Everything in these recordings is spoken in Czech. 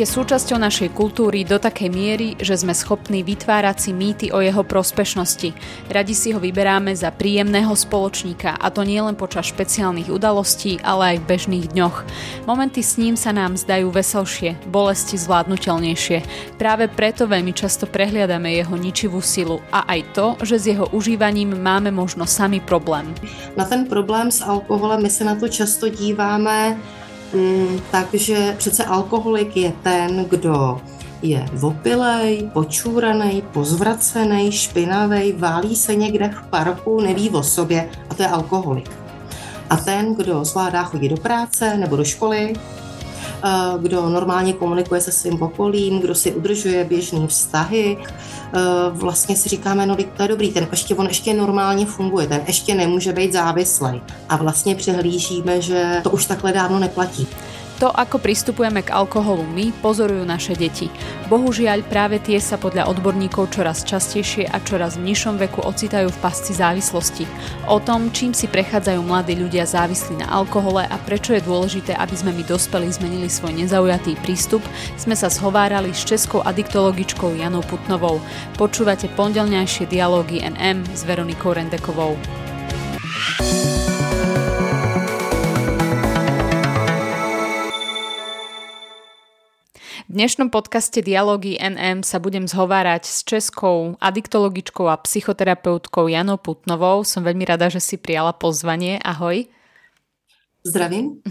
Je súčasťou našej kultúry do takej miery, že sme schopní vytvárať si mýty o jeho prospešnosti. Radi si ho vyberáme za príjemného spoločníka a to nie len počas špeciálnych udalostí, ale aj v bežných dňoch. Momenty s ním sa nám zdajú veselšie, bolesti zvládnutelnejšie. Práve preto veľmi často prehliadame jeho ničivú silu a aj to, že s jeho užívaním máme možno sami problém. Na ten problém s alkoholem my se na to často díváme Mm, takže přece alkoholik je ten, kdo je vopilej, počúraný, pozvracený, špinavý, válí se někde v parku, neví o sobě a to je alkoholik. A ten, kdo zvládá chodit do práce nebo do školy, kdo normálně komunikuje se svým okolím, kdo si udržuje běžné vztahy. Eh, vlastně si říkáme, no to je dobrý, ten ještě, on ještě normálně funguje, ten ještě nemůže být závislý. A vlastně přehlížíme, že to už takhle dávno neplatí. To, ako pristupujeme k alkoholu my, pozorujú naše deti. Bohužiaľ, práve tie sa podľa odborníkov čoraz častejšie a čoraz v nižšom veku ocitajú v pasci závislosti. O tom, čím si prechádzajú mladí ľudia závislí na alkohole a prečo je dôležité, aby sme my dospelí zmenili svoj nezaujatý prístup, sme sa zhovárali s českou adiktologičkou Janou Putnovou. Počúvate pondelňajšie dialógy NM s Veronikou Rendekovou. V dnešnom podcaste Dialógy NM sa budem zhovárať s českou adiktologičkou a psychoterapeutkou Janou Putnovou. Som veľmi rada, že si prijala pozvanie. Ahoj. Zdravím.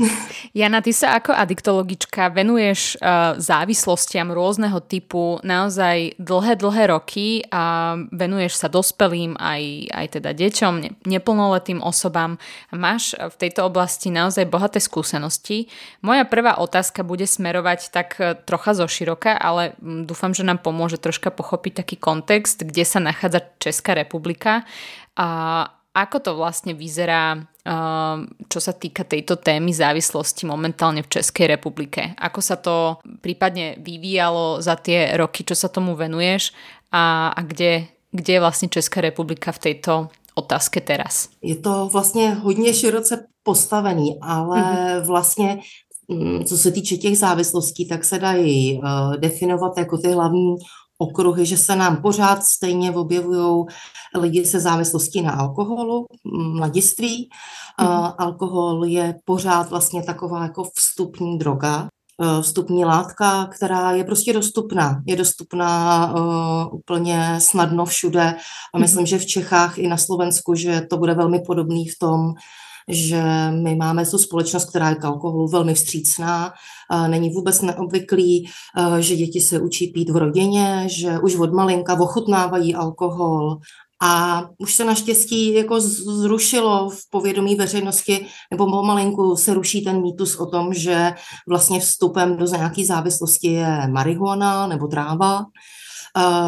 Jana, ty sa ako adiktologička venuješ uh, závislostiam rôzneho typu naozaj dlhé, dlhé roky a venuješ sa dospelým aj, aj teda deťom, ne, neplnoletým osobám. Máš v tejto oblasti naozaj bohaté skúsenosti. Moja prvá otázka bude smerovať tak uh, trocha zo široka, ale um, dúfam, že nám pomôže troška pochopiť taký kontext, kde sa nachádza Česká republika. A ako to vlastne vyzerá, ehm, čo sa týka tejto témy závislosti momentálne v Českej republike? Ako sa to prípadne vyvíjalo za tie roky, čo sa tomu venuješ a, a kde, kde je vlastne Česká republika v tejto otázke teraz? Je to vlastně hodně široce postavený, ale mm-hmm. vlastně co se týče těch závislostí, tak se dají uh, definovat jako ty hlavní okruhy, že se nám pořád stejně objevují lidi se závislostí na alkoholu, mladiství. Mm-hmm. Alkohol je pořád vlastně taková jako vstupní droga, e, vstupní látka, která je prostě dostupná. Je dostupná uh, úplně snadno všude a mhm. myslím, že v Čechách i na Slovensku, že to bude velmi podobný v tom, že my máme tu společnost, která je k alkoholu velmi vstřícná. Není vůbec neobvyklý, že děti se učí pít v rodině, že už od malinka ochutnávají alkohol, a už se naštěstí jako zrušilo v povědomí veřejnosti, nebo pomalinku se ruší ten mýtus o tom, že vlastně vstupem do nějaké závislosti je marihuana nebo tráva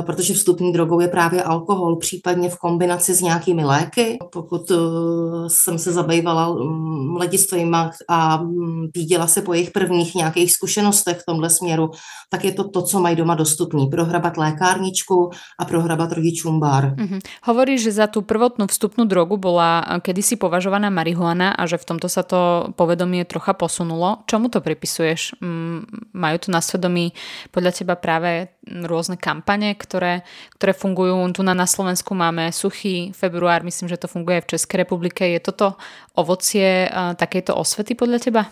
protože vstupní drogou je právě alkohol, případně v kombinaci s nějakými léky. Pokud uh, jsem se zabývala um, mladistvím a um, viděla se po jejich prvních nějakých zkušenostech v tomhle směru, tak je to to, co mají doma dostupný. Prohrabat lékárničku a prohrabat rodičům bar. Mm-hmm. Hovoríš, že za tu prvotnú vstupnú drogu bola kedysi považovaná marihuana a že v tomto sa to povedomie trocha posunulo. Čomu to pripisuješ? Majú tu na svedomí podľa teba práve rôzne kampane, ktoré, ktoré fungujú. Tu na, na Slovensku máme suchý február, myslím, že to funguje v České republike. Je toto ovocie uh, takéto osvety podľa teba?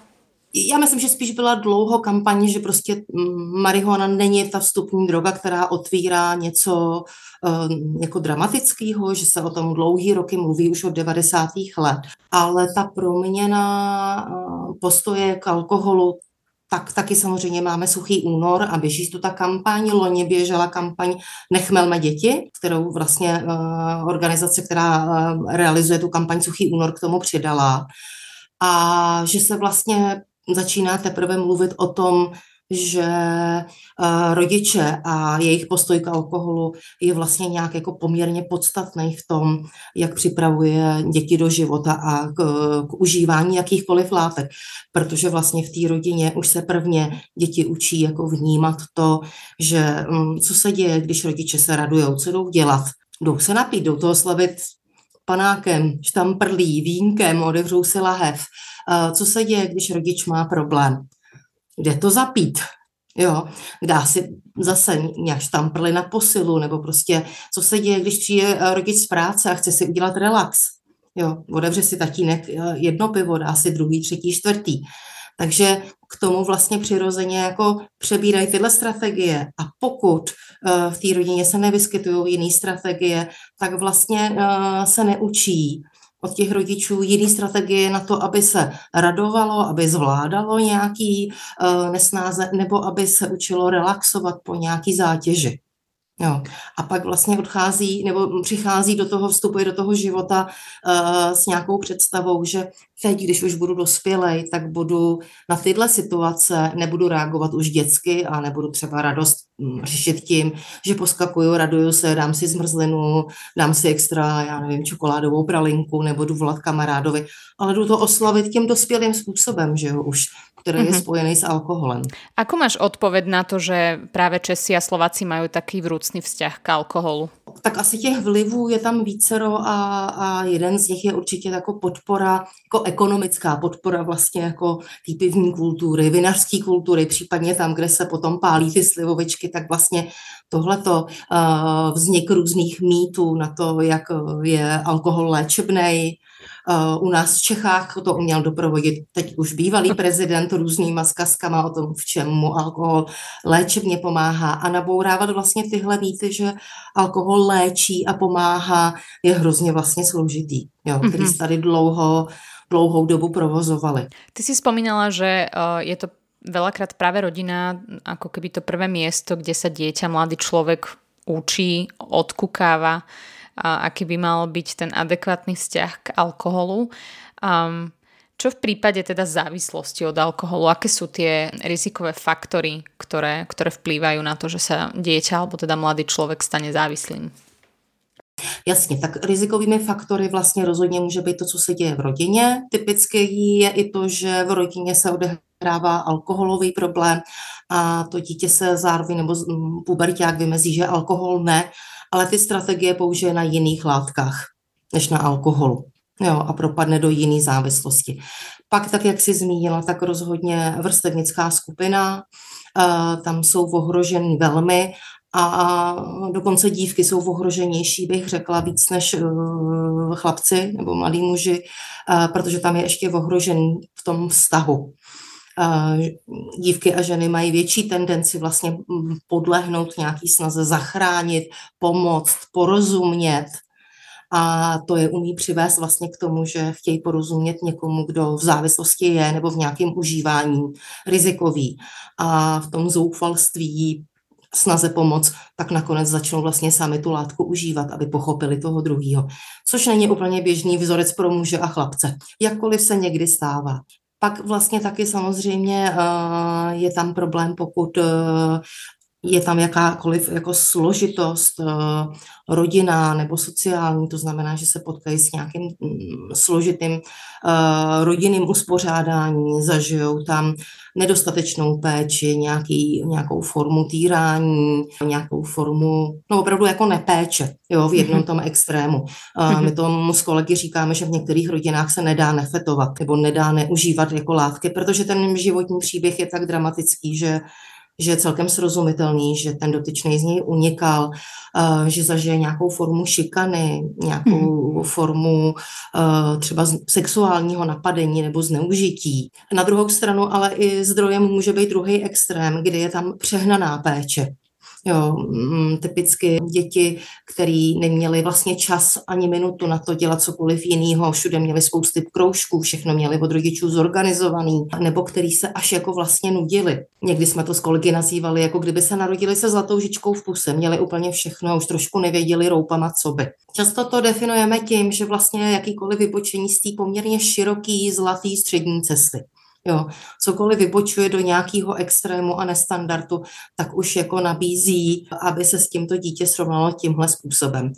Já myslím, že spíš byla dlouho kampaně, že prostě mm, marihuana není ta vstupní droga, která otvírá něco uh, jako dramatického, že se o tom dlouhý roky mluví už od 90. let. Ale ta proměna uh, postoje k alkoholu tak taky samozřejmě máme suchý únor a běží tu ta kampaň. Loni běžela kampaň Nechmelme děti, kterou vlastně uh, organizace, která uh, realizuje tu kampaň Suchý únor, k tomu přidala. A že se vlastně začíná teprve mluvit o tom, že uh, rodiče a jejich postoj k alkoholu je vlastně nějak jako poměrně podstatný v tom, jak připravuje děti do života a k, k užívání jakýchkoliv látek, protože vlastně v té rodině už se prvně děti učí jako vnímat to, že um, co se děje, když rodiče se radujou, co jdou dělat. Jdou se napít, jdou toho slavit panákem, štamprlí, vínkem, odevřou si lahev. Uh, co se děje, když rodič má problém? Kde to zapít. Jo, dá si zase nějak štamprli na posilu, nebo prostě, co se děje, když přijde eh, rodič z práce a chce si udělat relax. Jo, otevře si tatínek eh, jedno pivo, dá si druhý, třetí, čtvrtý. Takže k tomu vlastně přirozeně jako přebírají tyhle strategie a pokud uh, v té rodině se nevyskytují jiné strategie, tak vlastně se neučí od těch rodičů jiný strategie na to, aby se radovalo, aby zvládalo nějaký uh, nesnáze, nebo aby se učilo relaxovat po nějaký zátěži. Jo. A pak vlastně odchází nebo přichází do toho, vstupuje do toho života uh, s nějakou představou, že teď, když už budu dospělej, tak budu na tyhle situace, nebudu reagovat už dětsky a nebudu třeba radost mm, řešit tím, že poskakuju, raduju se, dám si zmrzlinu, dám si extra, já nevím, čokoládovou pralinku nebo volat kamarádovi, ale jdu to oslavit tím dospělým způsobem, že jo, už ktorý mm-hmm. je mhm. spojený s alkoholem. Ako máš odpověď na to, že právě Česi a Slováci mají taký vrúcný vzťah k alkoholu? Tak asi těch vlivů je tam vícero a, a jeden z nich je určitě jako podpora, jako ekonomická podpora vlastně jako té pivní kultury, vinařské kultury, případně tam, kde se potom pálí ty slivovičky, tak vlastně tohleto uh, vznik různých mýtů na to, jak je alkohol léčebný, u nás v Čechách to uměl doprovodit teď už bývalý prezident různýma zkazkama o tom, v čem mu alkohol léčebně pomáhá a nabourávat vlastně tyhle mýty, že alkohol léčí a pomáhá, je hrozně vlastně složitý, jo, mm-hmm. který tady dlouho, dlouhou dobu provozovali. Ty si spomínala, že je to veľakrát práve rodina ako keby to prvé miesto, kde sa dieťa, mladý človek učí, odkukáva aký by mal byť ten adekvátny vzťah k alkoholu. Um, čo v prípade teda závislosti od alkoholu? Aké sú tie rizikové faktory, ktoré, ktoré vplývajú na to, že sa dieťa alebo teda mladý člověk stane závislým? Jasně, tak rizikovými faktory vlastně rozhodně může být to, co se děje v rodině. Typicky je i to, že v rodině se odehrává alkoholový problém a to dítě se zároveň nebo puberták vymezí, že alkohol ne ale ty strategie použije na jiných látkách než na alkoholu. Jo, a propadne do jiné závislosti. Pak, tak jak jsi zmínila, tak rozhodně vrstevnická skupina, uh, tam jsou ohroženy velmi a dokonce dívky jsou ohroženější, bych řekla, víc než uh, chlapci nebo mladí muži, uh, protože tam je ještě ohrožený v tom vztahu dívky a ženy mají větší tendenci vlastně mm, podlehnout nějaký snaze zachránit, pomoct, porozumět. A to je umí přivést vlastně k tomu, že chtějí porozumět někomu, kdo v závislosti je nebo v nějakém užívání rizikový. A v tom zoufalství snaze pomoc, tak nakonec začnou vlastně sami tu látku užívat, aby pochopili toho druhého. Což není úplně běžný vzorec pro muže a chlapce. Jakkoliv se někdy stává. Pak vlastně taky samozřejmě uh, je tam problém, pokud uh, je tam jakákoliv jako složitost uh, rodina nebo sociální, to znamená, že se potkají s nějakým mm, složitým rodinným uspořádání, zažijou tam nedostatečnou péči, nějaký, nějakou formu týrání, nějakou formu, no opravdu jako nepéče, jo, v jednom mhm. tom extrému. Uh, my tomu s kolegy říkáme, že v některých rodinách se nedá nefetovat nebo nedá neužívat jako látky, protože ten životní příběh je tak dramatický, že že je celkem srozumitelný, že ten dotyčný z něj unikal, eh, že zažije nějakou formu šikany, nějakou hmm. formu eh, třeba sexuálního napadení nebo zneužití. Na druhou stranu ale i zdrojem může být druhý extrém, kdy je tam přehnaná péče. Jo, mm, typicky děti, které neměly vlastně čas ani minutu na to dělat cokoliv jiného, všude měli spousty kroužků, všechno měli od rodičů zorganizovaný, nebo který se až jako vlastně nudili. Někdy jsme to s kolegy nazývali, jako kdyby se narodili se zlatou žičkou v puse, měli úplně všechno, už trošku nevěděli roupama, co by. Často to definujeme tím, že vlastně jakýkoliv vypočení z té poměrně široký zlatý střední cesty. Jo, cokoliv vybočuje do nějakého extrému a nestandardu, tak už jako nabízí, aby se s tímto dítě srovnalo tímhle způsobem.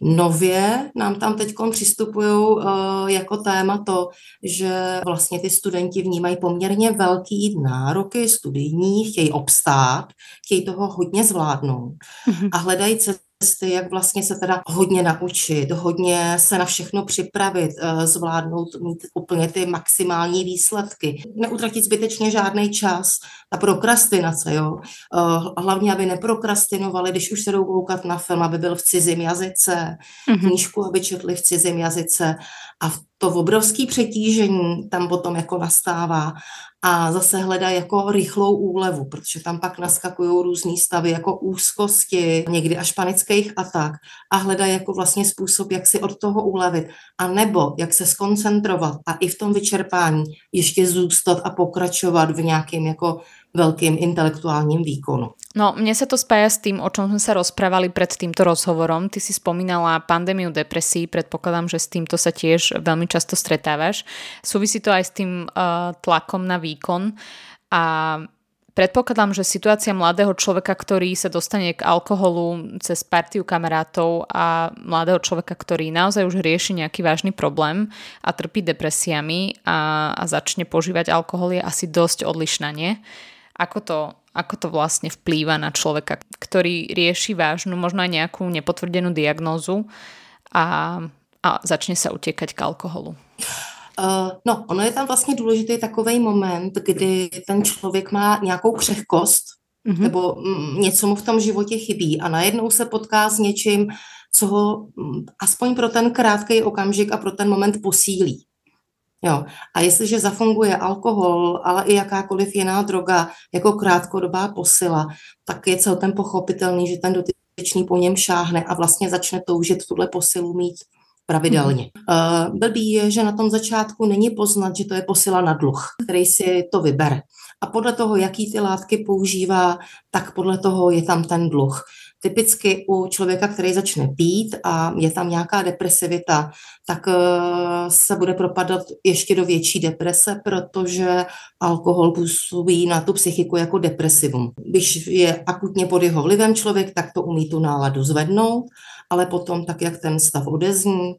Nově nám tam teď přistupují uh, jako téma to, že vlastně ty studenti vnímají poměrně velký nároky studijní, chtějí obstát, chtějí toho hodně zvládnout mm-hmm. a hledají cesty, jak vlastně se teda hodně naučit, hodně se na všechno připravit, eh, zvládnout, mít úplně ty maximální výsledky. Neutratit zbytečně žádný čas. Ta prokrastinace, jo. Eh, hlavně, aby neprokrastinovali, když už se jdou koukat na film, aby byl v cizím jazyce, mm-hmm. knížku, aby četli v cizím jazyce a to obrovské přetížení tam potom jako nastává a zase hledá jako rychlou úlevu, protože tam pak naskakují různé stavy jako úzkosti, někdy až panických atak a hledá jako vlastně způsob, jak si od toho ulevit a nebo jak se skoncentrovat a i v tom vyčerpání ještě zůstat a pokračovat v nějakém jako velkým intelektuálním výkonu. No, mne sa to spája s tým, o čom sme sa rozprávali pred týmto rozhovorom. Ty si spomínala pandémiu depresí, predpokladám, že s týmto sa tiež veľmi často stretávaš. Súvisí to aj s tým uh, tlakom na výkon a Predpokladám, že situácia mladého človeka, ktorý sa dostane k alkoholu cez partiu kamarátov a mladého človeka, ktorý naozaj už rieši nejaký vážny problém a trpí depresiami a, a začne požívať alkohol je asi dosť odlišná, nie? Ako to, ako to vlastne vplýva na človeka, ktorý rieši vážnu, možno aj nejakú nepotvrdenú diagnózu a, a začne sa utekať k alkoholu? Uh, no, ono je tam vlastně důležitý takový moment, kdy ten člověk má nějakou křehkost, mm-hmm. nebo mm, něco mu v tom životě chybí a najednou se potká s něčím, co ho mm, aspoň pro ten krátký okamžik a pro ten moment posílí. Jo. A jestliže zafunguje alkohol, ale i jakákoliv jiná droga jako krátkodobá posila, tak je celkem pochopitelný, že ten dotyčný po něm šáhne a vlastně začne toužit tuhle posilu mít pravidelně. Uh, blbý je, že na tom začátku není poznat, že to je posila na dluh, který si to vybere. A podle toho, jaký ty látky používá, tak podle toho je tam ten dluh. Typicky u člověka, který začne pít a je tam nějaká depresivita, tak uh, se bude propadat ještě do větší deprese, protože alkohol působí na tu psychiku jako depresivum. Když je akutně pod jeho vlivem člověk, tak to umí tu náladu zvednout ale potom tak, jak ten stav odezní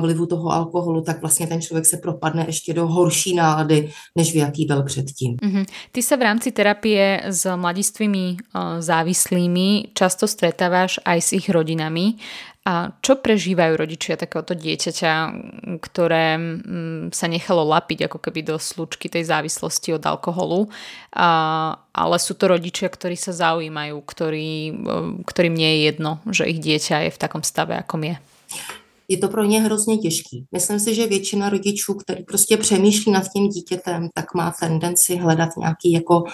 vlivu toho alkoholu, tak vlastně ten člověk se propadne ještě do horší nálady, než v jaký byl předtím. Mm-hmm. Ty se v rámci terapie s mladistvými závislými často stretáváš aj s ich rodinami. A čo prežívajú rodičia takéhoto dieťaťa, ktoré mm, sa nechalo lapiť ako keby do slučky tej závislosti od alkoholu, a, ale sú to rodičia, ktorí sa zaujímajú, ktorí, ktorým nie je jedno, že ich dieťa je v takom stave, akom je? je to pro ně hrozně těžký. Myslím si, že většina rodičů, který prostě přemýšlí nad tím dítětem, tak má tendenci hledat nějaký jako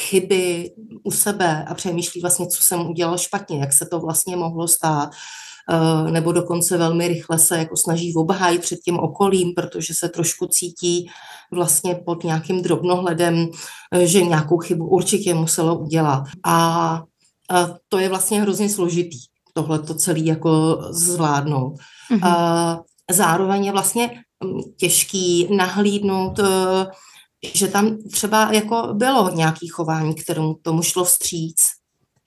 chyby u sebe a přemýšlí vlastně, co jsem udělal špatně, jak se to vlastně mohlo stát. Eh, nebo dokonce velmi rychle se jako snaží obhájit před tím okolím, protože se trošku cítí vlastně pod nějakým drobnohledem, eh, že nějakou chybu určitě muselo udělat. A to je vlastně hrozně složitý, tohle to celé jako zvládnout. Mm-hmm. Zároveň je vlastně hm, těžký nahlídnout že tam třeba jako bylo nějaké chování, kterému tomu šlo vstříc.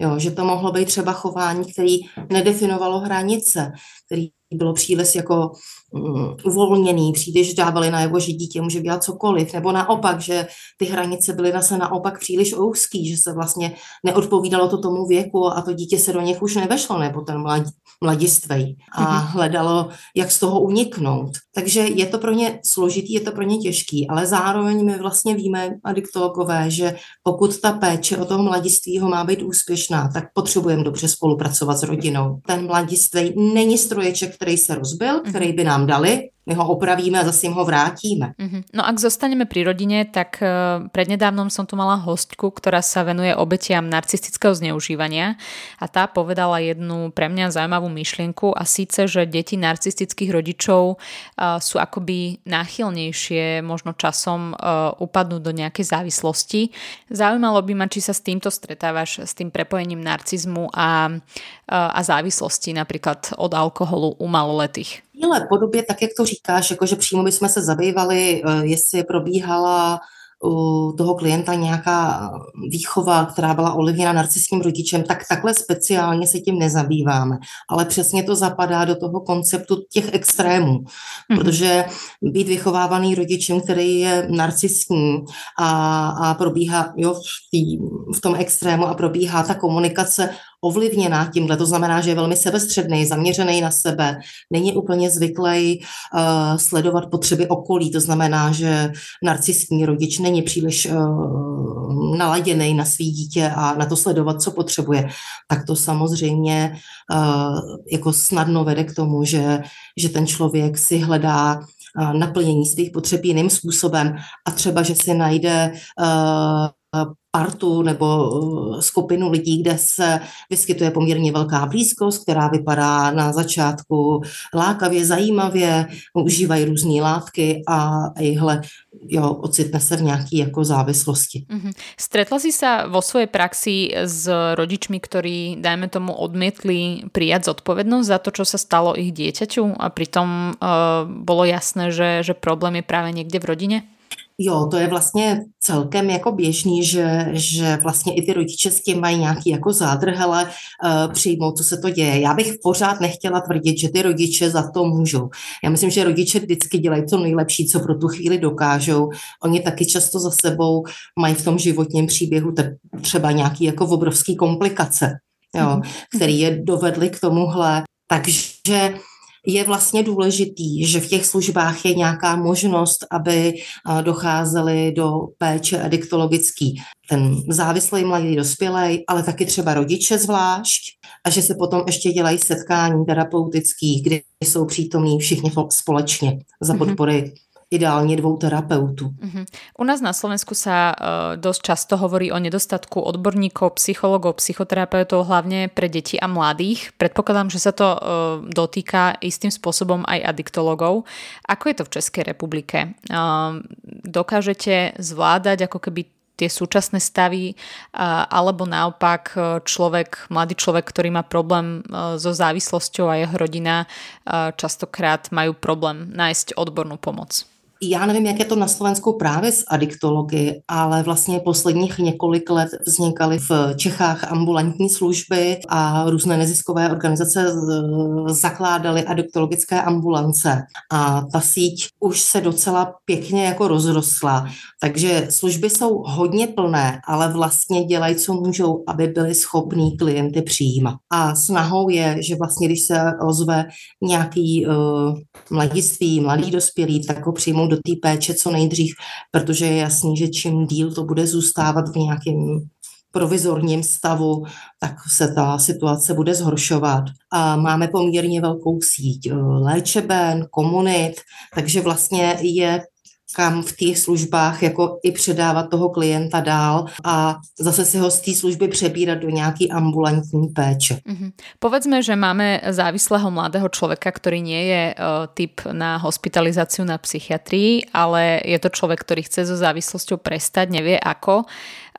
Jo, že to mohlo být třeba chování, který nedefinovalo hranice, který bylo příliš jako uvolněný, příliš dávali najevo, že dítě může dělat cokoliv, nebo naopak, že ty hranice byly zase naopak příliš úzký, že se vlastně neodpovídalo to tomu věku a to dítě se do nich už nevešlo, nebo ten mladí, mladistvej a mhm. hledalo, jak z toho uniknout. Takže je to pro ně složitý, je to pro ně těžký, ale zároveň my vlastně víme, adiktologové, že pokud ta péče o toho mladistvího má být úspěšná, tak potřebujeme dobře spolupracovat s rodinou. Ten mladistvej není stroječek, který se rozbil, mhm. který by nám dali, my ho opravíme a zase jim ho vrátíme. Mm-hmm. No ak zostaneme pri rodine, tak uh, prednedávnom som tu mala hostku, ktorá sa venuje obetiam narcistického zneužívania a tá povedala jednu pre mňa zaujímavú myšlienku a síce, že deti narcistických rodičov uh, sú akoby náchylnejšie možno časom uh, do nejakej závislosti. Zaujímalo by ma, či sa s týmto stretávaš, s tým prepojením narcizmu a, uh, a závislosti napríklad od alkoholu u maloletých téhle podobě, tak jak to říkáš, jakože přímo bychom se zabývali, eh, jestli probíhala u toho klienta nějaká výchova, která byla ovlivněna narcistním rodičem, tak takhle speciálně se tím nezabýváme. Ale přesně to zapadá do toho konceptu těch extrémů, mm-hmm. protože být vychovávaný rodičem, který je narcistní a, a probíhá jo, v, tý, v tom extrému a probíhá ta komunikace ovlivněná tímhle. To znamená, že je velmi sebestředný, zaměřený na sebe, není úplně zvyklý uh, sledovat potřeby okolí. To znamená, že narcistní rodič není příliš uh, naladěný na svý dítě a na to sledovat, co potřebuje. Tak to samozřejmě uh, jako snadno vede k tomu, že, že ten člověk si hledá naplnění svých potřeb jiným způsobem a třeba, že si najde partu nebo uh, skupinu lidí, kde se vyskytuje poměrně velká blízkost, která vypadá na začátku lákavě, zajímavě, užívají různé látky a jihle, jo, ocitne se v nějaké jako závislosti. Mm-hmm. Stretla si se vo svojej praxi s rodičmi, ktorí, dajme tomu, odmietli prijať zodpovednosť za to, čo sa stalo ich dieťaťu a pritom uh, bolo jasné, že, že problém je práve niekde v rodine? Jo, to je vlastně celkem jako běžný, že, že vlastně i ty rodiče s tím mají nějaký jako zádrhele uh, přijmout, co se to děje. Já bych pořád nechtěla tvrdit, že ty rodiče za to můžou. Já myslím, že rodiče vždycky dělají to nejlepší, co pro tu chvíli dokážou. Oni taky často za sebou mají v tom životním příběhu třeba nějaký jako obrovský komplikace, jo, mm-hmm. který je dovedly k tomuhle. Takže je vlastně důležitý, že v těch službách je nějaká možnost, aby docházeli do péče adiktologický ten závislý mladý dospělý, ale taky třeba rodiče zvlášť a že se potom ještě dělají setkání terapeutických, kdy jsou přítomní všichni společně za mhm. podpory ideálne dvou terapeutů. Uh-huh. U nás na Slovensku sa uh, dosť často hovorí o nedostatku odborníkov, psychologov, psychoterapeutov, hlavne pre deti a mladých. Predpokladám, že sa to uh, dotýka istým spôsobom aj adiktologov. Ako je to v Českej republike? Uh, dokážete zvládať ako keby tie súčasné stavy, alebo naopak človek, mladý človek, ktorý má problém so závislosťou a jeho rodina, častokrát majú problém nájsť odbornú pomoc já nevím, jak je to na Slovensku právě s adiktology, ale vlastně posledních několik let vznikaly v Čechách ambulantní služby a různé neziskové organizace zakládaly adiktologické ambulance. A ta síť už se docela pěkně jako rozrostla. Takže služby jsou hodně plné, ale vlastně dělají, co můžou, aby byli schopní klienty přijímat. A snahou je, že vlastně, když se ozve nějaký uh, mladiství, mladý dospělý, tak ho přijmou do té péče co nejdřív, protože je jasný, že čím díl to bude zůstávat v nějakém provizorním stavu, tak se ta situace bude zhoršovat. A máme poměrně velkou síť eh, léčeben, komunit, takže vlastně je kam v těch službách jako i předávat toho klienta dál a zase si ho z té služby přebírat do nějaký ambulantní péče. Mm-hmm. Povedzme, že máme závislého mladého člověka, který nie je uh, typ na hospitalizaci na psychiatrii, ale je to člověk, který chce so závislosťou prestať, nevie ako.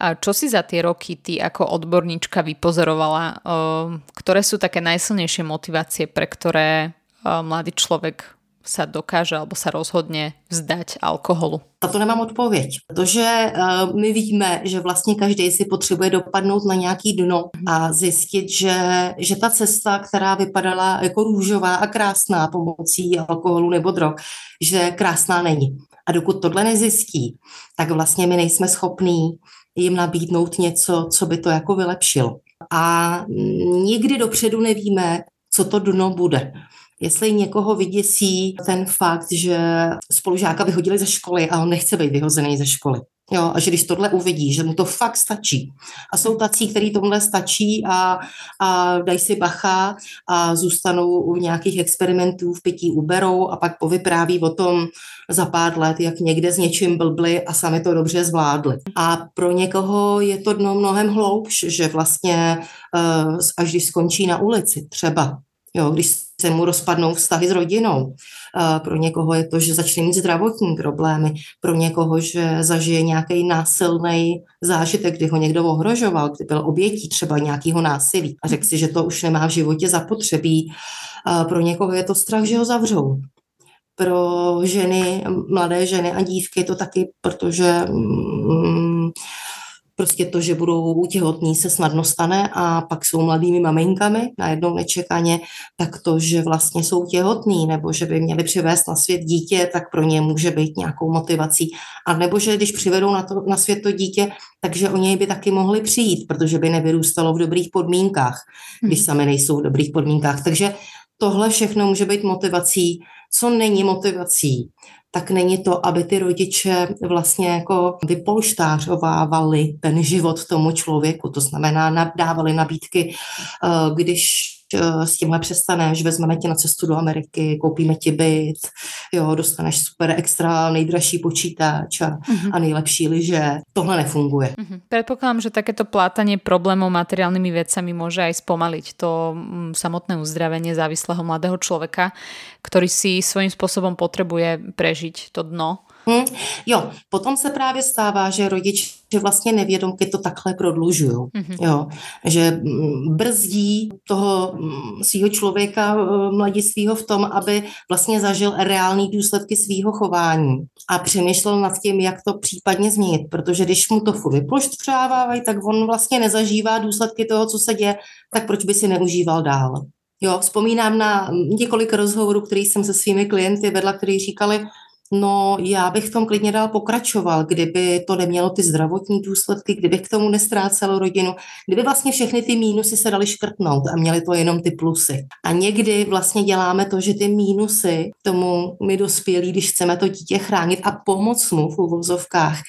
A čo si za tie roky ty ako odborníčka vypozorovala? Uh, ktoré sú také najsilnejšie motivácie, pre ktoré uh, mladý človek sa dokáže alebo sa rozhodne vzdať alkoholu? Na to nemám odpověď, protože uh, my víme, že vlastně každý si potřebuje dopadnout na nějaký dno a zjistit, že, že ta cesta, která vypadala jako růžová a krásná pomocí alkoholu nebo drog, že krásná není. A dokud tohle nezjistí, tak vlastně my nejsme schopní jim nabídnout něco, co by to jako vylepšilo. A nikdy dopředu nevíme, co to dno bude. Jestli někoho vyděsí ten fakt, že spolužáka vyhodili ze školy a on nechce být vyhozený ze školy. Jo, a že když tohle uvidí, že mu to fakt stačí. A jsou tací, který tohle stačí a, a dají si bacha a zůstanou u nějakých experimentů v pití uberou a pak povypráví o tom za pár let, jak někde s něčím blbli a sami to dobře zvládli. A pro někoho je to dno mnohem hloubš, že vlastně uh, až když skončí na ulici třeba, jo, když se mu rozpadnou vztahy s rodinou. Pro někoho je to, že začne mít zdravotní problémy, pro někoho, že zažije nějaký násilný zážitek, kdy ho někdo ohrožoval, kdy byl obětí třeba nějakého násilí a řekl si, že to už nemá v životě zapotřebí. Pro někoho je to strach, že ho zavřou. Pro ženy, mladé ženy a dívky je to taky, protože mm, prostě to, že budou těhotní, se snadno stane a pak jsou mladými maminkami, najednou nečekaně, tak to, že vlastně jsou těhotní nebo že by měli přivést na svět dítě, tak pro ně může být nějakou motivací. A nebo že když přivedou na, to, na svět to dítě, takže o něj by taky mohli přijít, protože by nevyrůstalo v dobrých podmínkách, když mhm. sami nejsou v dobrých podmínkách. Takže tohle všechno může být motivací. Co není motivací, tak není to, aby ty rodiče vlastně jako vypolštářovávali ten život tomu člověku. To znamená, dávali nabídky, eh, když s tímhle přestaneš, vezmeme tě na cestu do Ameriky, koupíme ti byt, jo, dostaneš super extra nejdražší počítač a, uh-huh. a nejlepší liže. Tohle nefunguje. Uh-huh. Predpokladám, že takéto plátanie problémov materiálnymi vecami môže aj spomaliť to mm, samotné uzdravenie závislého mladého človeka, ktorý si svojím spôsobom potrebuje prežiť to dno Hmm, jo, potom se právě stává, že rodiče vlastně nevědomky to takhle prodlužují. Mm-hmm. Jo, že mm, brzdí toho mm, svého člověka eh, mladistvého v tom, aby vlastně zažil reální důsledky svého chování a přemýšlel nad tím, jak to případně změnit, protože když mu to furt vyploštřávají, tak on vlastně nezažívá důsledky toho, co se děje, tak proč by si neužíval dál. Jo, vzpomínám na několik rozhovorů, který jsem se svými klienty vedla, kteří říkali, No, já bych v tom klidně dál pokračoval, kdyby to nemělo ty zdravotní důsledky, kdybych k tomu nestrácel rodinu, kdyby vlastně všechny ty mínusy se daly škrtnout a měly to jenom ty plusy. A někdy vlastně děláme to, že ty mínusy tomu my dospělí, když chceme to dítě chránit a pomoct mu v uvozovkách,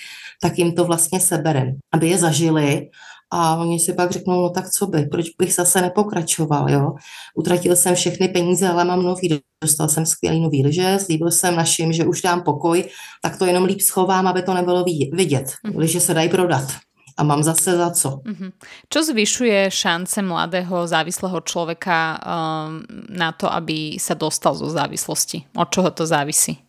tak jim to vlastně seberem, aby je zažili a oni si pak řeknou, no tak co by, proč bych zase nepokračoval, jo. Utratil jsem všechny peníze, ale mám nový, dostal jsem skvělý nový liže, slíbil jsem našim, že už dám pokoj, tak to jenom líp schovám, aby to nebylo vidět. Mm-hmm. Liže se dají prodat a mám zase za co. Mm-hmm. Čo zvyšuje šance mladého závislého človeka um, na to, aby sa dostal zo závislosti? Od čoho to závisí?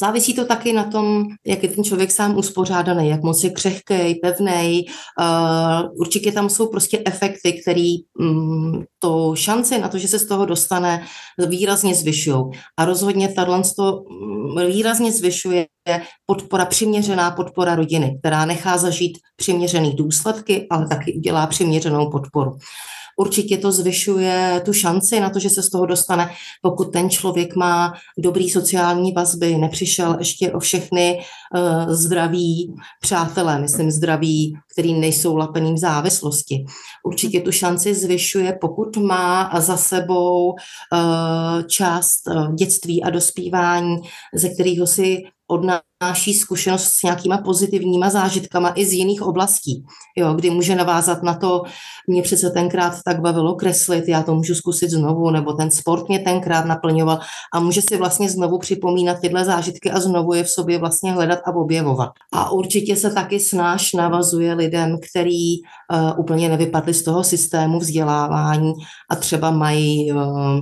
Závisí to taky na tom, jak je ten člověk sám uspořádaný, jak moc je křehký, pevný. Uh, určitě tam jsou prostě efekty, které um, to šance na to, že se z toho dostane, výrazně zvyšují. A rozhodně tato to mm, výrazně zvyšuje podpora, přiměřená podpora rodiny, která nechá zažít přiměřený důsledky, ale taky udělá přiměřenou podporu určitě to zvyšuje tu šanci na to, že se z toho dostane, pokud ten člověk má dobrý sociální vazby, nepřišel ještě o všechny uh, zdraví přátelé, myslím zdraví, který nejsou lapeným v závislosti. Určitě tu šanci zvyšuje, pokud má za sebou uh, část uh, dětství a dospívání, ze kterého si odnáší zkušenost s nějakýma pozitivníma zážitkama i z jiných oblastí, jo, kdy může navázat na to, mě přece tenkrát tak bavilo kreslit, já to můžu zkusit znovu, nebo ten sport mě tenkrát naplňoval a může si vlastně znovu připomínat tyhle zážitky a znovu je v sobě vlastně hledat a objevovat. A určitě se taky snáš navazuje lidem, který uh, úplně nevypadli z toho systému vzdělávání a třeba mají uh,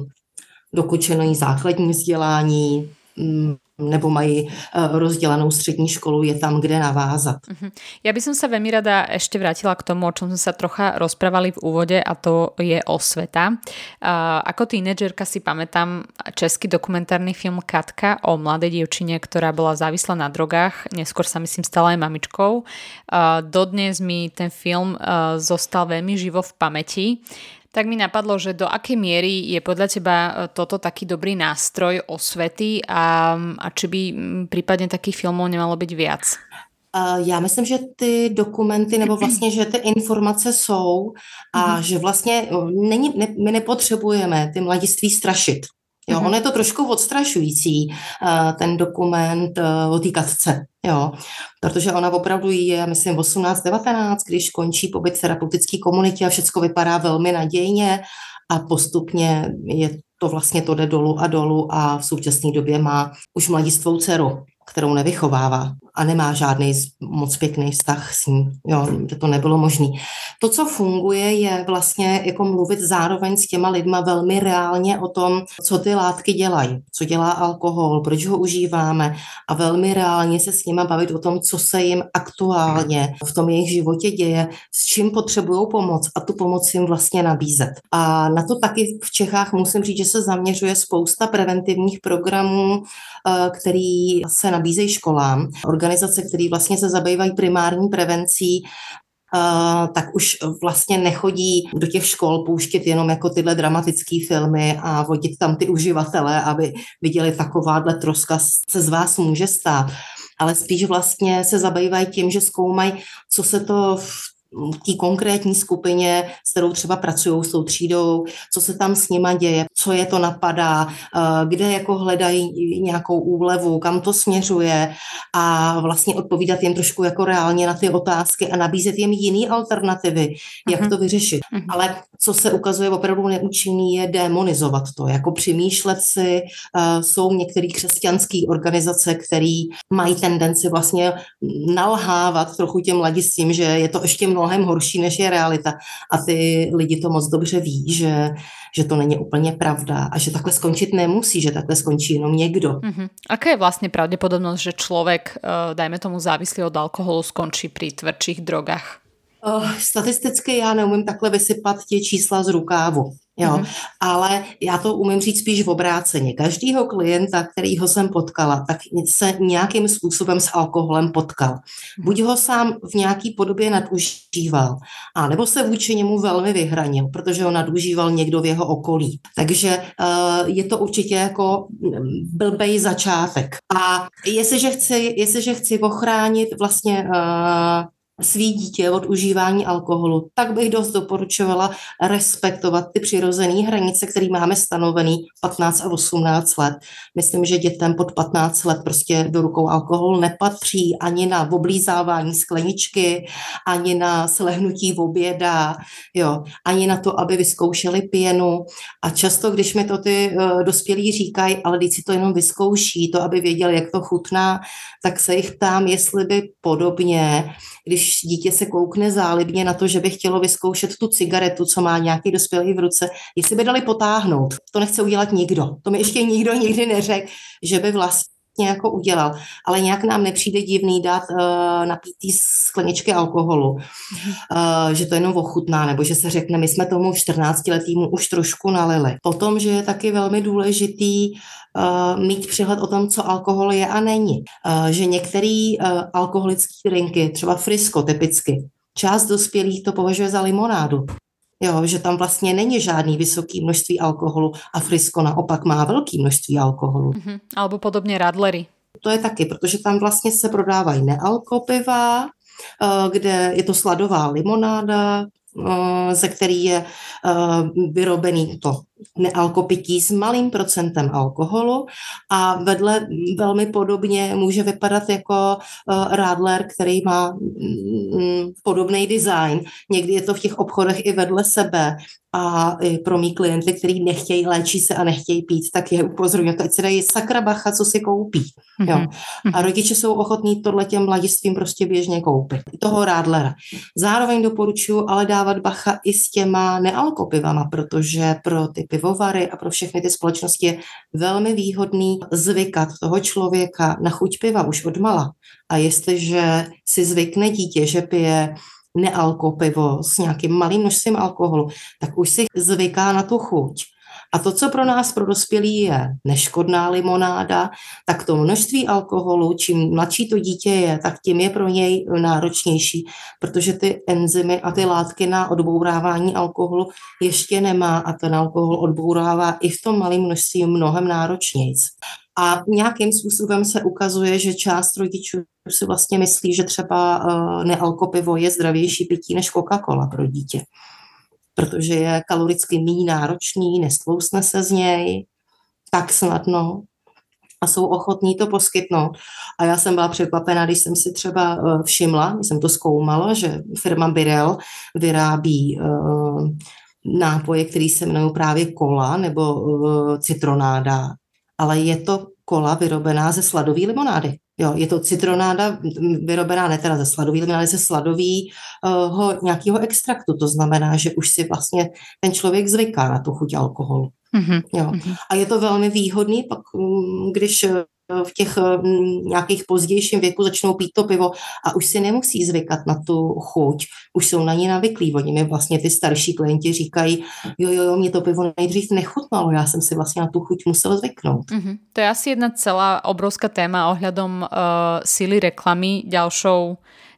dokončené základní vzdělání, um, nebo mají eh, rozdělanou střední školu, je tam, kde navázat. Uh-huh. Ja by som sa veľmi rada ešte vrátila k tomu, o čom sme sa trocha rozprávali v úvode a to je osveta. Uh, ako tínedžerka si pamätám český dokumentárny film Katka o mladej dievčine, ktorá bola závislá na drogách, neskôr sa myslím stala aj mamičkou. Uh, dodnes mi ten film uh, zostal veľmi živo v pamäti tak mi napadlo, že do akej miery je podľa teba e, toto taký dobrý nástroj osvety a, a či by prípadne takých filmov nemalo byť viac? Já myslím, že ty dokumenty, nebo vlastně, že ty informace jsou a mm-hmm. že vlastně není, ne, my nepotřebujeme ty mladiství strašit. Jo, mm-hmm. on je to trošku odstrašující, eh, ten dokument eh, o té katce, jo, protože ona opravdu je, myslím, 18-19, když končí pobyt v terapeutické komunitě a všechno vypadá velmi nadějně a postupně je to vlastně to jde dolů a dolů a v současné době má už mladistvou dceru, kterou nevychovává a nemá žádný moc pěkný vztah s ní. Jo, že to nebylo možné. To, co funguje, je vlastně jako mluvit zároveň s těma lidma velmi reálně o tom, co ty látky dělají, co dělá alkohol, proč ho užíváme a velmi reálně se s nima bavit o tom, co se jim aktuálně v tom jejich životě děje, s čím potřebují pomoc a tu pomoc jim vlastně nabízet. A na to taky v Čechách musím říct, že se zaměřuje spousta preventivních programů, eh, který se nabízejí školám organizace, které vlastně se zabývají primární prevencí Uh, tak už vlastně nechodí do těch škol pouštět jenom jako tyhle dramatické filmy a vodit tam ty uživatele, aby viděli takováhle troska se z vás může stát. Ale spíš vlastně se zabývají tím, že zkoumají, co se to v té konkrétní skupině, s kterou třeba pracují s tou třídou, co se tam s nima děje, co je to napadá, eh, kde jako hledají nějakou úlevu, kam to směřuje a vlastně odpovídat jim trošku jako reálně na ty otázky a nabízet jim jiný alternativy, jak uh-huh. to vyřešit. Uh-huh. Ale co se ukazuje opravdu neúčinný, je demonizovat to, jako přemýšlet si, uh, jsou některé křesťanské organizace, které mají tendenci vlastně nalhávat trochu těm mladistvím, že je to ještě mnohem horší, než je realita. A ty lidi to moc dobře ví, že, že to není úplně pravda a že takhle skončit nemusí, že takhle skončí jenom někdo. Mm-hmm. Aká je vlastně pravděpodobnost, že člověk, eh, dajme tomu závislý od alkoholu, skončí při tvrdších drogách? Uh, statisticky já neumím takhle vysypat tě čísla z rukávu. Jo, mm-hmm. ale já to umím říct spíš v obráceně. Každýho klienta, kterýho jsem potkala, tak se nějakým způsobem s alkoholem potkal. Mhm. Buď ho sám v nějaký podobě nadužíval, a nebo se vůči němu velmi vyhranil, protože ho nadužíval někdo v jeho okolí. Takže uh, je to určitě jako mm, blbej začátek. A jestliže chci, jestliže chci ochránit vlastně uh, svý dítě od užívání alkoholu, tak bych dost doporučovala respektovat ty přirozené hranice, které máme stanovený 15 a 18 let. Myslím, že dětem pod 15 let prostě do rukou alkohol nepatří ani na oblízávání skleničky, ani na slehnutí v oběda, jo, ani na to, aby vyzkoušeli pěnu. A často, když mi to ty uh, dospělí říkají, ale když si to jenom vyzkouší, to, aby věděli, jak to chutná, tak se jich ptám, jestli by podobně když dítě se koukne zálibně na to, že by chtělo vyzkoušet tu cigaretu, co má nějaký dospělý v ruce, jestli by dali potáhnout. To nechce udělat nikdo. To mi ještě nikdo nikdy neřekl, že by vlastně jako udělal, ale nějak nám nepřijde divný dát uh, napítý skleničky alkoholu, uh, že to jenom ochutná, nebo že se řekne, my jsme tomu 14 letýmu už trošku nalili. Potom, že je taky velmi důležitý uh, mít přehled o tom, co alkohol je a není. Uh, že některé uh, alkoholické drinky, třeba frisko typicky, část dospělých to považuje za limonádu. Jo, že tam vlastně není žádný vysoký množství alkoholu a frisko naopak má velké množství alkoholu. Mm-hmm. Alebo podobně radlery. To je taky, protože tam vlastně se prodávají nealkopiva, kde je to sladová limonáda, Eh, ze který je eh, vyrobený to nealkopití s malým procentem alkoholu a vedle velmi podobně může vypadat jako eh, Radler, který má mm, podobný design. Někdy je to v těch obchodech i vedle sebe a i pro mý klienty, kteří nechtějí, léčí se a nechtějí pít, tak je upozorňuji, ať se dají sakra bacha, co si koupí. Jo. Mhm. A rodiče jsou ochotní tohle těm mladistvím prostě běžně koupit. Toho rádlera. Zároveň doporučuji ale dávat bacha i s těma nealkopivama, protože pro ty pivovary a pro všechny ty společnosti je velmi výhodný zvykat toho člověka na chuť piva už od mala. A jestliže si zvykne dítě, že pije nealkopivo s nějakým malým množstvím alkoholu, tak už si zvyká na tu chuť. A to, co pro nás, pro dospělí, je neškodná limonáda, tak to množství alkoholu, čím mladší to dítě je, tak tím je pro něj náročnější, protože ty enzymy a ty látky na odbourávání alkoholu ještě nemá a ten alkohol odbourává i v tom malém množství mnohem náročnějc. A nějakým způsobem se ukazuje, že část rodičů si vlastně myslí, že třeba eh, nealkopivo je zdravější pití než Coca-Cola pro dítě, protože je kaloricky méně náročný, nestlousne se z něj tak snadno a jsou ochotní to poskytnout. A já jsem byla překvapená, když jsem si třeba eh, všimla, když jsem to zkoumala, že firma Birel vyrábí uh, nápoje, které se jmenují právě kola nebo uh, citronáda ale je to kola vyrobená ze sladové limonády. Jo, je to citronáda vyrobená ne teda ze sladový limonády, ze sladového uh, nějakého extraktu. To znamená, že už si vlastně ten člověk zvyká na tu chuť alkoholu. Mm-hmm. Jo. Mm-hmm. A je to velmi výhodný, pak, mm, když v těch nějakých pozdějším věku začnou pít to pivo a už si nemusí zvykat na tu chuť, už jsou na ní navyklí. Oni mi vlastně ty starší klienti říkají, jo, jo, jo, mě to pivo nejdřív nechutnalo, já jsem si vlastně na tu chuť musel zvyknout. Mm-hmm. To je asi jedna celá obrovská téma ohľadom uh, síly reklamy. Ďalšou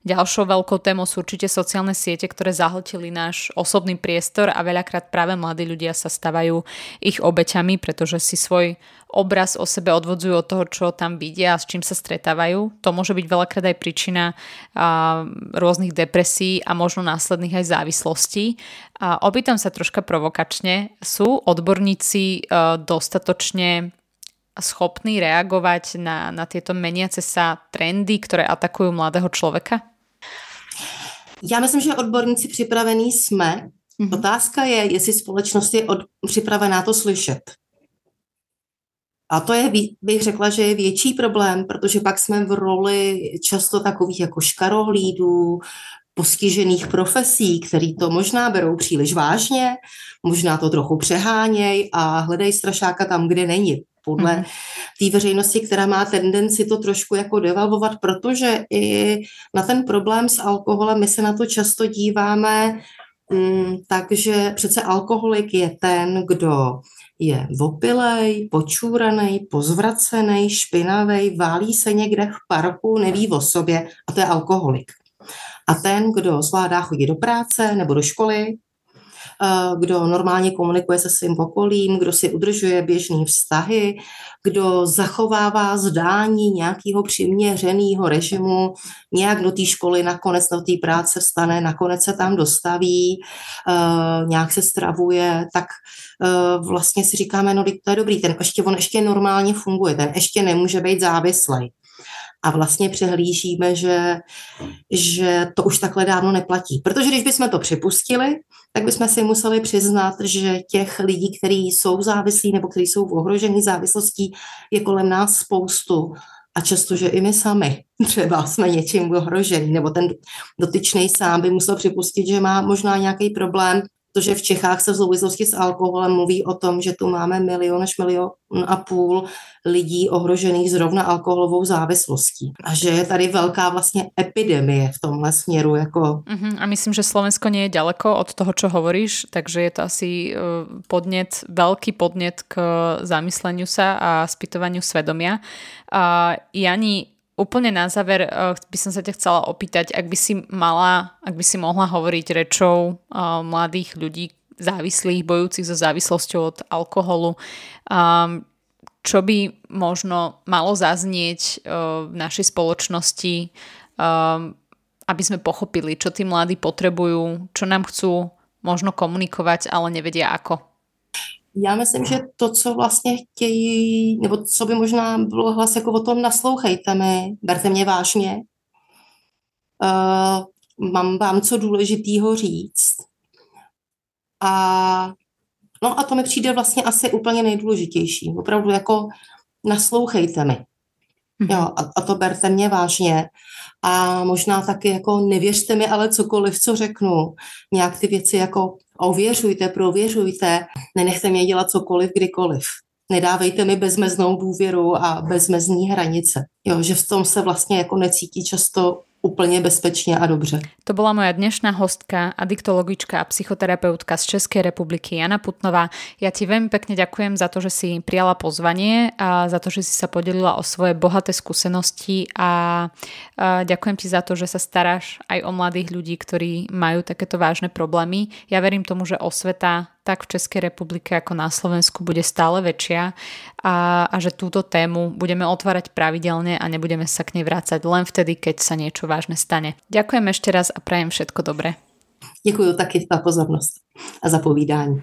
Ďalšou veľkou témou sú určite sociálne siete, ktoré zahltili náš osobný priestor a veľakrát práve mladí ľudia sa stavajú ich obeťami, pretože si svoj obraz o sebe odvodzujú od toho, čo tam vidia a s čím sa stretávajú. To môže byť veľakrát aj príčina a, rôznych depresí a možno následných aj závislostí. A opýtam sa troška provokačne, sú odborníci a, dostatočne schopní reagovať na, na tieto meniace sa trendy, ktoré atakujú mladého človeka? Já myslím, že odborníci připravení jsme. Mm-hmm. Otázka je, jestli společnost je od, připravená to slyšet. A to je, bych řekla, že je větší problém, protože pak jsme v roli často takových jako škarohlídů, postižených profesí, který to možná berou příliš vážně, možná to trochu přeháněj a hledají strašáka tam, kde není podle mm. té veřejnosti, která má tendenci to trošku jako devalvovat, protože i na ten problém s alkoholem my se na to často díváme, mm, takže přece alkoholik je ten, kdo je vopilej, počúraný, pozvracený, špinavý, válí se někde v parku, neví o sobě a to je alkoholik. A ten, kdo zvládá chodit do práce nebo do školy, kdo normálně komunikuje se svým okolím, kdo si udržuje běžný vztahy, kdo zachovává zdání nějakého přiměřeného režimu, nějak do té školy, nakonec do té práce vstane, nakonec se tam dostaví, eh, nějak se stravuje, tak eh, vlastně si říkáme, no to je dobrý, ten ještě, on ještě normálně funguje, ten ještě nemůže být závislý a vlastně přehlížíme, že, že to už takhle dávno neplatí. Protože když bychom to připustili, tak bychom si museli přiznat, že těch lidí, kteří jsou závislí nebo kteří jsou v ohrožení závislostí, je kolem nás spoustu. A často, že i my sami třeba jsme něčím ohrožený, nebo ten dotyčný sám by musel připustit, že má možná nějaký problém protože v Čechách se v souvislosti s alkoholem mluví o tom, že tu máme milion až milion a půl lidí ohrožených zrovna alkoholovou závislostí. A že je tady velká vlastně epidemie v tomhle směru. Jako... Uh-huh. A myslím, že Slovensko nie je ďaleko od toho, čo hovoríš, takže je to asi e, podnet, veľký podnet k zamysleniu sa a spýtovaniu svedomia. A Jani, Úplne na záver uh, by som sa ťa chcela opýtať, ak by si mala, ak by si mohla hovoriť rečou uh, mladých ľudí, závislých, bojúcich so závislosťou od alkoholu, um, čo by možno malo zaznieť uh, v našej spoločnosti, um, aby sme pochopili, čo tí mladí potrebujú, čo nám chcú možno komunikovať, ale nevedia ako já myslím, že to, co vlastně chtějí, nebo co by možná bylo hlas jako o tom, naslouchejte mi, berte mě vážně, uh, mám vám co důležitýho říct. A no a to mi přijde vlastně asi úplně nejdůležitější. Opravdu jako naslouchejte mi. Mhm. Jo, a, a to berte mě vážně. A možná taky jako nevěřte mi, ale cokoliv, co řeknu. Nějak ty věci jako ověřujte, prověřujte, nenechte mě dělat cokoliv, kdykoliv. Nedávejte mi bezmeznou důvěru a bezmezní hranice. Jo, že v tom se vlastně jako necítí často úplně bezpečně a dobře. To byla moja dnešná hostka, adiktologička a psychoterapeutka z České republiky Jana Putnová. Ja ti veľmi pekne ďakujem za to, že si prijala pozvanie a za to, že si sa podelila o svoje bohaté skúsenosti a ďakujem ti za to, že sa staráš aj o mladých ľudí, ktorí majú takéto vážne problémy. Ja verím tomu, že osveta tak v Českej republike ako na Slovensku bude stále väčšia a, a že túto tému budeme otvárať pravidelne a nebudeme sa k nej vrácať len vtedy, keď sa niečo vážne stane. Ďakujem ešte raz a prajem všetko dobré. Děkuji taky za pozornost a za povídání.